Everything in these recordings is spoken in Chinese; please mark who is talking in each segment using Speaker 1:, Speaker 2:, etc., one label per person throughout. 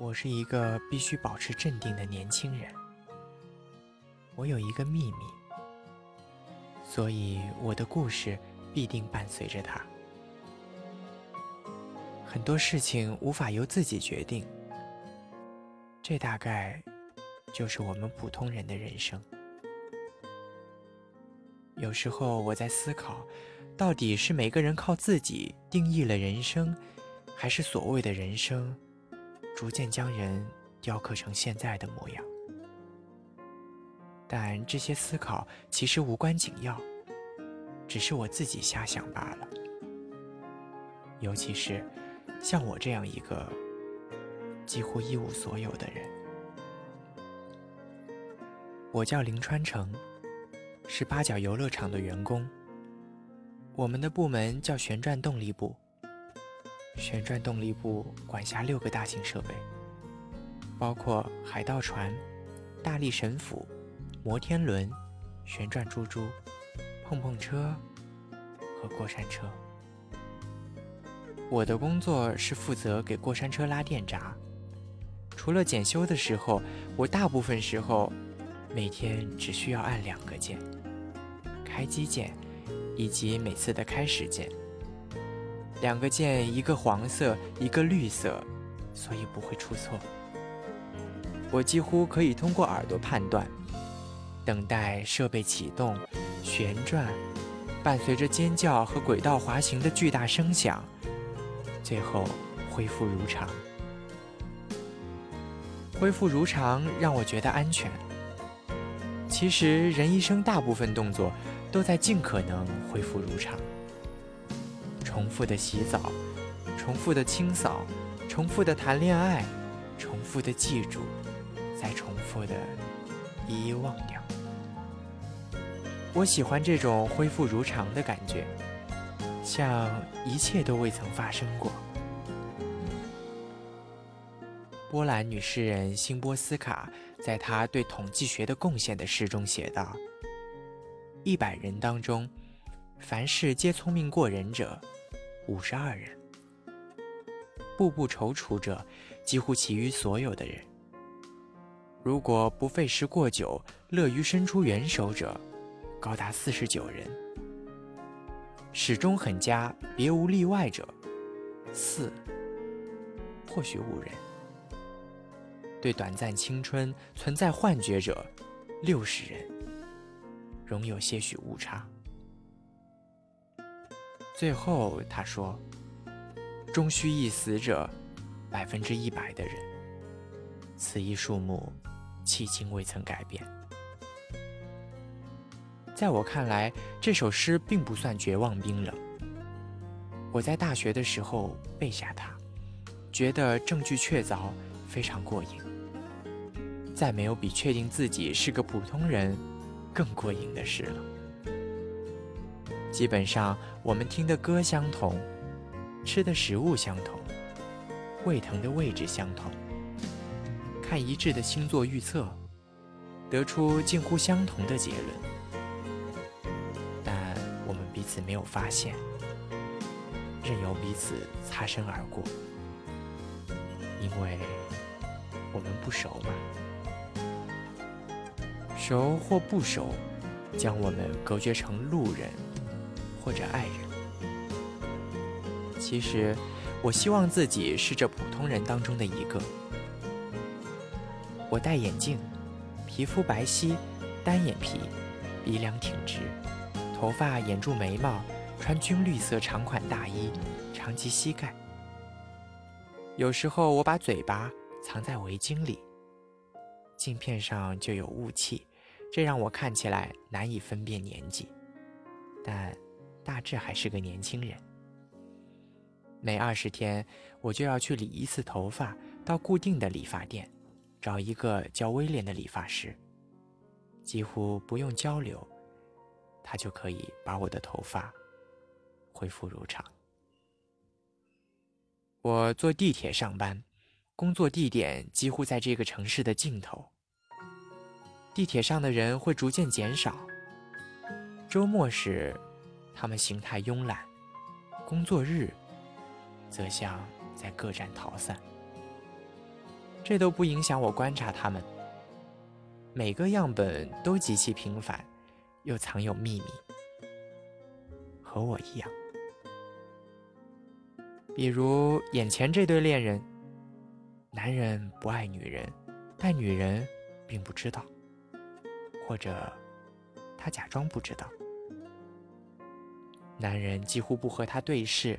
Speaker 1: 我是一个必须保持镇定的年轻人。我有一个秘密，所以我的故事必定伴随着它。很多事情无法由自己决定，这大概就是我们普通人的人生。有时候我在思考，到底是每个人靠自己定义了人生，还是所谓的人生逐渐将人雕刻成现在的模样？但这些思考其实无关紧要，只是我自己瞎想罢了。尤其是像我这样一个几乎一无所有的人，我叫林川成。是八角游乐场的员工。我们的部门叫旋转动力部。旋转动力部管辖六个大型设备，包括海盗船、大力神斧、摩天轮、旋转猪猪、碰碰车和过山车。我的工作是负责给过山车拉电闸。除了检修的时候，我大部分时候每天只需要按两个键。开机键，以及每次的开始键，两个键，一个黄色，一个绿色，所以不会出错。我几乎可以通过耳朵判断，等待设备启动、旋转，伴随着尖叫和轨道滑行的巨大声响，最后恢复如常。恢复如常让我觉得安全。其实人一生大部分动作。都在尽可能恢复如常，重复的洗澡，重复的清扫，重复的谈恋爱，重复的记住，再重复的一一忘掉。我喜欢这种恢复如常的感觉，像一切都未曾发生过。波兰女诗人辛波斯卡在她对统计学的贡献的诗中写道。一百人当中，凡事皆聪明过人者，五十二人；步步踌躇者，几乎其余所有的人。如果不费时过久，乐于伸出援手者，高达四十九人；始终很佳，别无例外者，四，或许五人。对短暂青春存在幻觉者，六十人。仍有些许误差。最后他说：“终须一死者，百分之一百的人。”此一数目，迄今未曾改变。在我看来，这首诗并不算绝望冰冷。我在大学的时候背下它，觉得证据确凿，非常过瘾。再没有比确定自己是个普通人。更过瘾的事了。基本上，我们听的歌相同，吃的食物相同，胃疼的位置相同，看一致的星座预测，得出近乎相同的结论。但我们彼此没有发现，任由彼此擦身而过，因为我们不熟嘛。熟或不熟，将我们隔绝成路人或者爱人。其实，我希望自己是这普通人当中的一个。我戴眼镜，皮肤白皙，单眼皮，鼻梁挺直，头发掩住眉毛，穿军绿色长款大衣，长及膝盖。有时候我把嘴巴藏在围巾里，镜片上就有雾气。这让我看起来难以分辨年纪，但大致还是个年轻人。每二十天，我就要去理一次头发，到固定的理发店，找一个叫威廉的理发师。几乎不用交流，他就可以把我的头发恢复如常。我坐地铁上班，工作地点几乎在这个城市的尽头。地铁上的人会逐渐减少。周末时，他们形态慵懒；工作日，则像在各站逃散。这都不影响我观察他们。每个样本都极其平凡，又藏有秘密，和我一样。比如眼前这对恋人，男人不爱女人，但女人并不知道，或者他假装不知道。男人几乎不和她对视，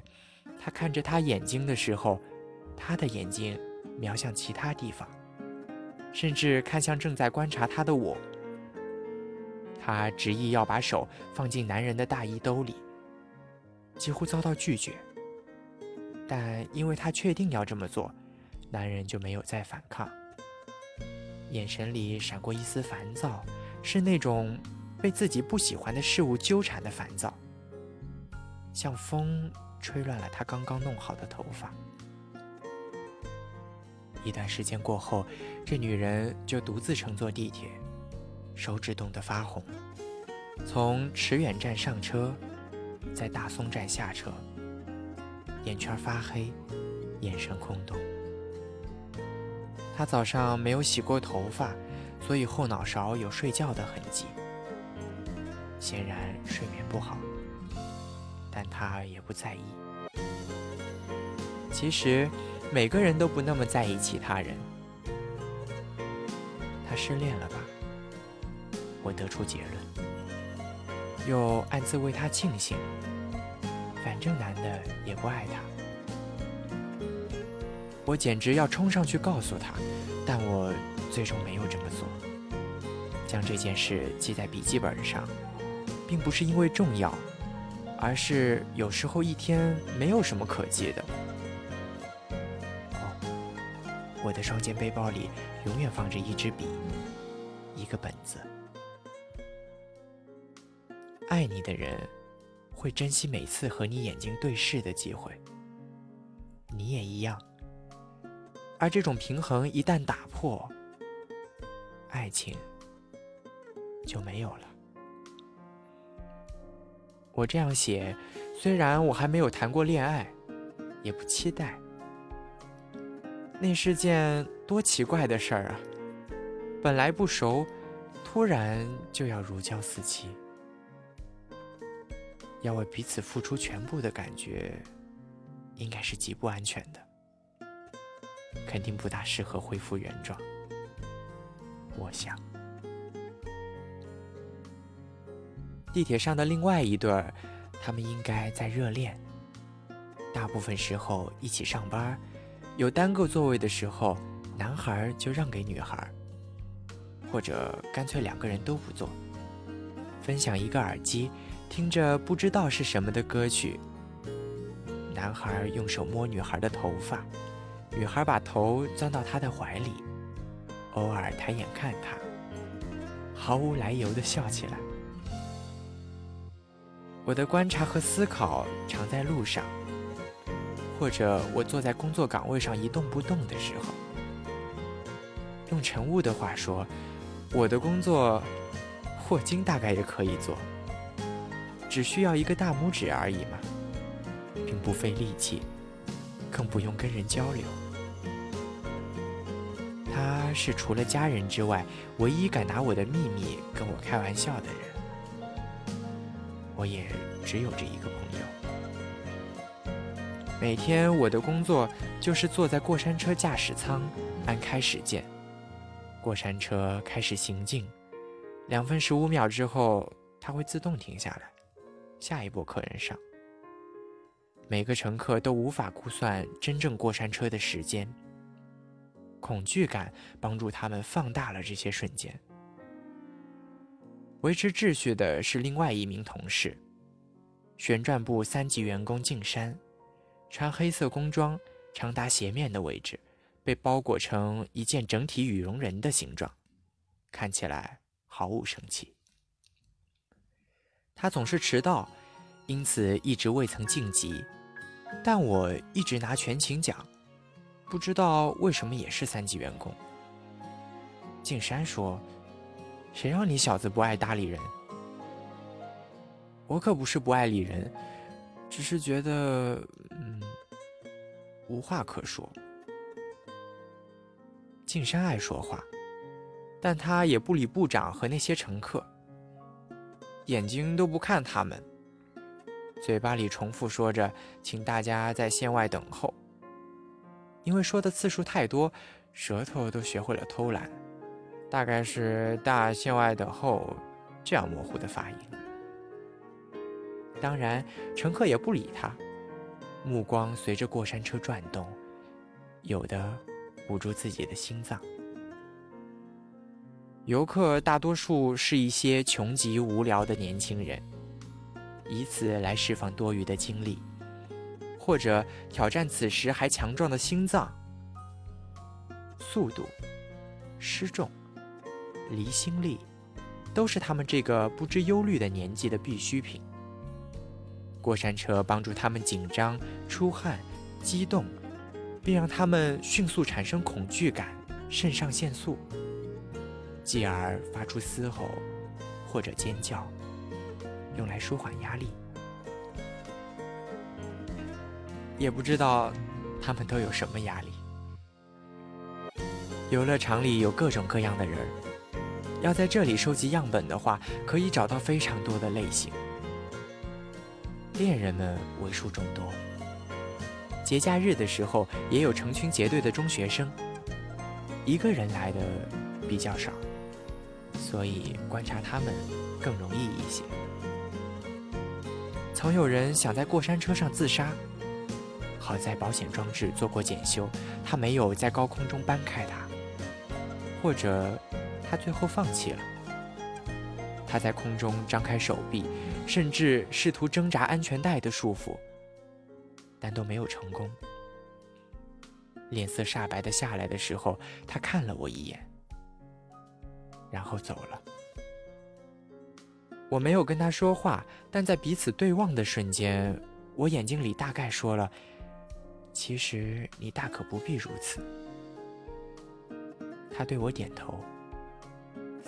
Speaker 1: 他看着她眼睛的时候，他的眼睛瞄向其他地方。甚至看向正在观察他的我，他执意要把手放进男人的大衣兜里，几乎遭到拒绝。但因为他确定要这么做，男人就没有再反抗。眼神里闪过一丝烦躁，是那种被自己不喜欢的事物纠缠的烦躁，像风吹乱了他刚刚弄好的头发。一段时间过后，这女人就独自乘坐地铁，手指冻得发红。从池远站上车，在大松站下车，眼圈发黑，眼神空洞。她早上没有洗过头发，所以后脑勺有睡觉的痕迹，显然睡眠不好。他也不在意。其实。每个人都不那么在意其他人。他失恋了吧？我得出结论，又暗自为他庆幸。反正男的也不爱他。我简直要冲上去告诉他，但我最终没有这么做。将这件事记在笔记本上，并不是因为重要，而是有时候一天没有什么可记的。哦我的双肩背包里永远放着一支笔，一个本子。爱你的人会珍惜每次和你眼睛对视的机会，你也一样。而这种平衡一旦打破，爱情就没有了。我这样写，虽然我还没有谈过恋爱，也不期待。那是件多奇怪的事儿啊！本来不熟，突然就要如胶似漆，要为彼此付出全部的感觉，应该是极不安全的，肯定不大适合恢复原状。我想，地铁上的另外一对儿，他们应该在热恋，大部分时候一起上班。有单个座位的时候，男孩就让给女孩，或者干脆两个人都不坐，分享一个耳机，听着不知道是什么的歌曲。男孩用手摸女孩的头发，女孩把头钻到他的怀里，偶尔抬眼看他，毫无来由的笑起来。我的观察和思考常在路上。或者我坐在工作岗位上一动不动的时候，用陈雾的话说，我的工作霍金大概也可以做，只需要一个大拇指而已嘛，并不费力气，更不用跟人交流。他是除了家人之外，唯一敢拿我的秘密跟我开玩笑的人，我也只有这一个朋友。每天我的工作就是坐在过山车驾驶舱，按开始键，过山车开始行进，两分十五秒之后，它会自动停下来，下一波客人上。每个乘客都无法估算真正过山车的时间，恐惧感帮助他们放大了这些瞬间。维持秩序的是另外一名同事，旋转部三级员工静山。穿黑色工装，长达鞋面的位置，被包裹成一件整体羽绒人的形状，看起来毫无生气。他总是迟到，因此一直未曾晋级，但我一直拿全勤奖，不知道为什么也是三级员工。静山说：“谁让你小子不爱搭理人？”我可不是不爱理人。只是觉得，嗯，无话可说。静山爱说话，但他也不理部长和那些乘客，眼睛都不看他们，嘴巴里重复说着：“请大家在线外等候。”因为说的次数太多，舌头都学会了偷懒，大概是“大线外等候”这样模糊的发音。当然，乘客也不理他，目光随着过山车转动，有的捂住自己的心脏。游客大多数是一些穷极无聊的年轻人，以此来释放多余的精力，或者挑战此时还强壮的心脏。速度、失重、离心力，都是他们这个不知忧虑的年纪的必需品。过山车帮助他们紧张、出汗、激动，并让他们迅速产生恐惧感、肾上腺素，继而发出嘶吼或者尖叫，用来舒缓压力。也不知道他们都有什么压力。游乐场里有各种各样的人，要在这里收集样本的话，可以找到非常多的类型。恋人们为数众多，节假日的时候也有成群结队的中学生。一个人来的比较少，所以观察他们更容易一些。曾有人想在过山车上自杀，好在保险装置做过检修，他没有在高空中搬开它，或者他最后放弃了。他在空中张开手臂，甚至试图挣扎安全带的束缚，但都没有成功。脸色煞白的下来的时候，他看了我一眼，然后走了。我没有跟他说话，但在彼此对望的瞬间，我眼睛里大概说了：“其实你大可不必如此。”他对我点头。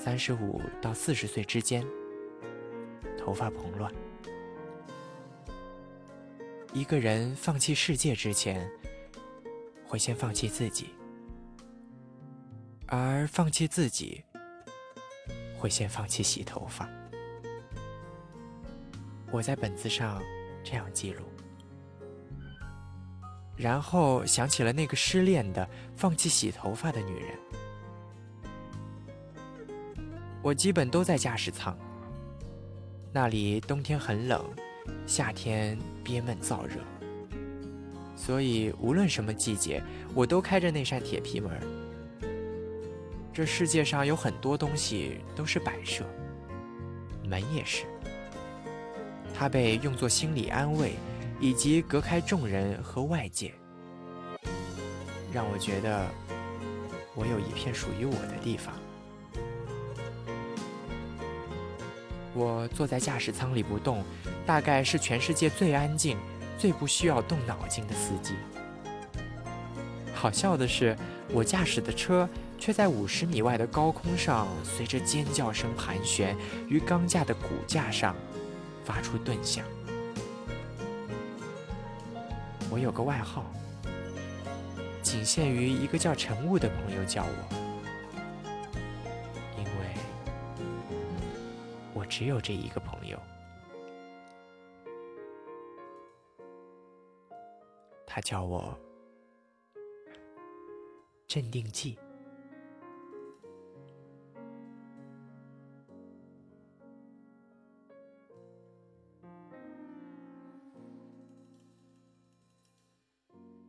Speaker 1: 三十五到四十岁之间，头发蓬乱。一个人放弃世界之前，会先放弃自己，而放弃自己，会先放弃洗头发。我在本子上这样记录，然后想起了那个失恋的、放弃洗头发的女人。我基本都在驾驶舱，那里冬天很冷，夏天憋闷燥热，所以无论什么季节，我都开着那扇铁皮门。这世界上有很多东西都是摆设，门也是。它被用作心理安慰，以及隔开众人和外界，让我觉得我有一片属于我的地方。我坐在驾驶舱里不动，大概是全世界最安静、最不需要动脑筋的司机。好笑的是，我驾驶的车却在五十米外的高空上，随着尖叫声盘旋于钢架的骨架上，发出顿响。我有个外号，仅限于一个叫陈雾的朋友叫我。只有这一个朋友，他叫我镇定剂。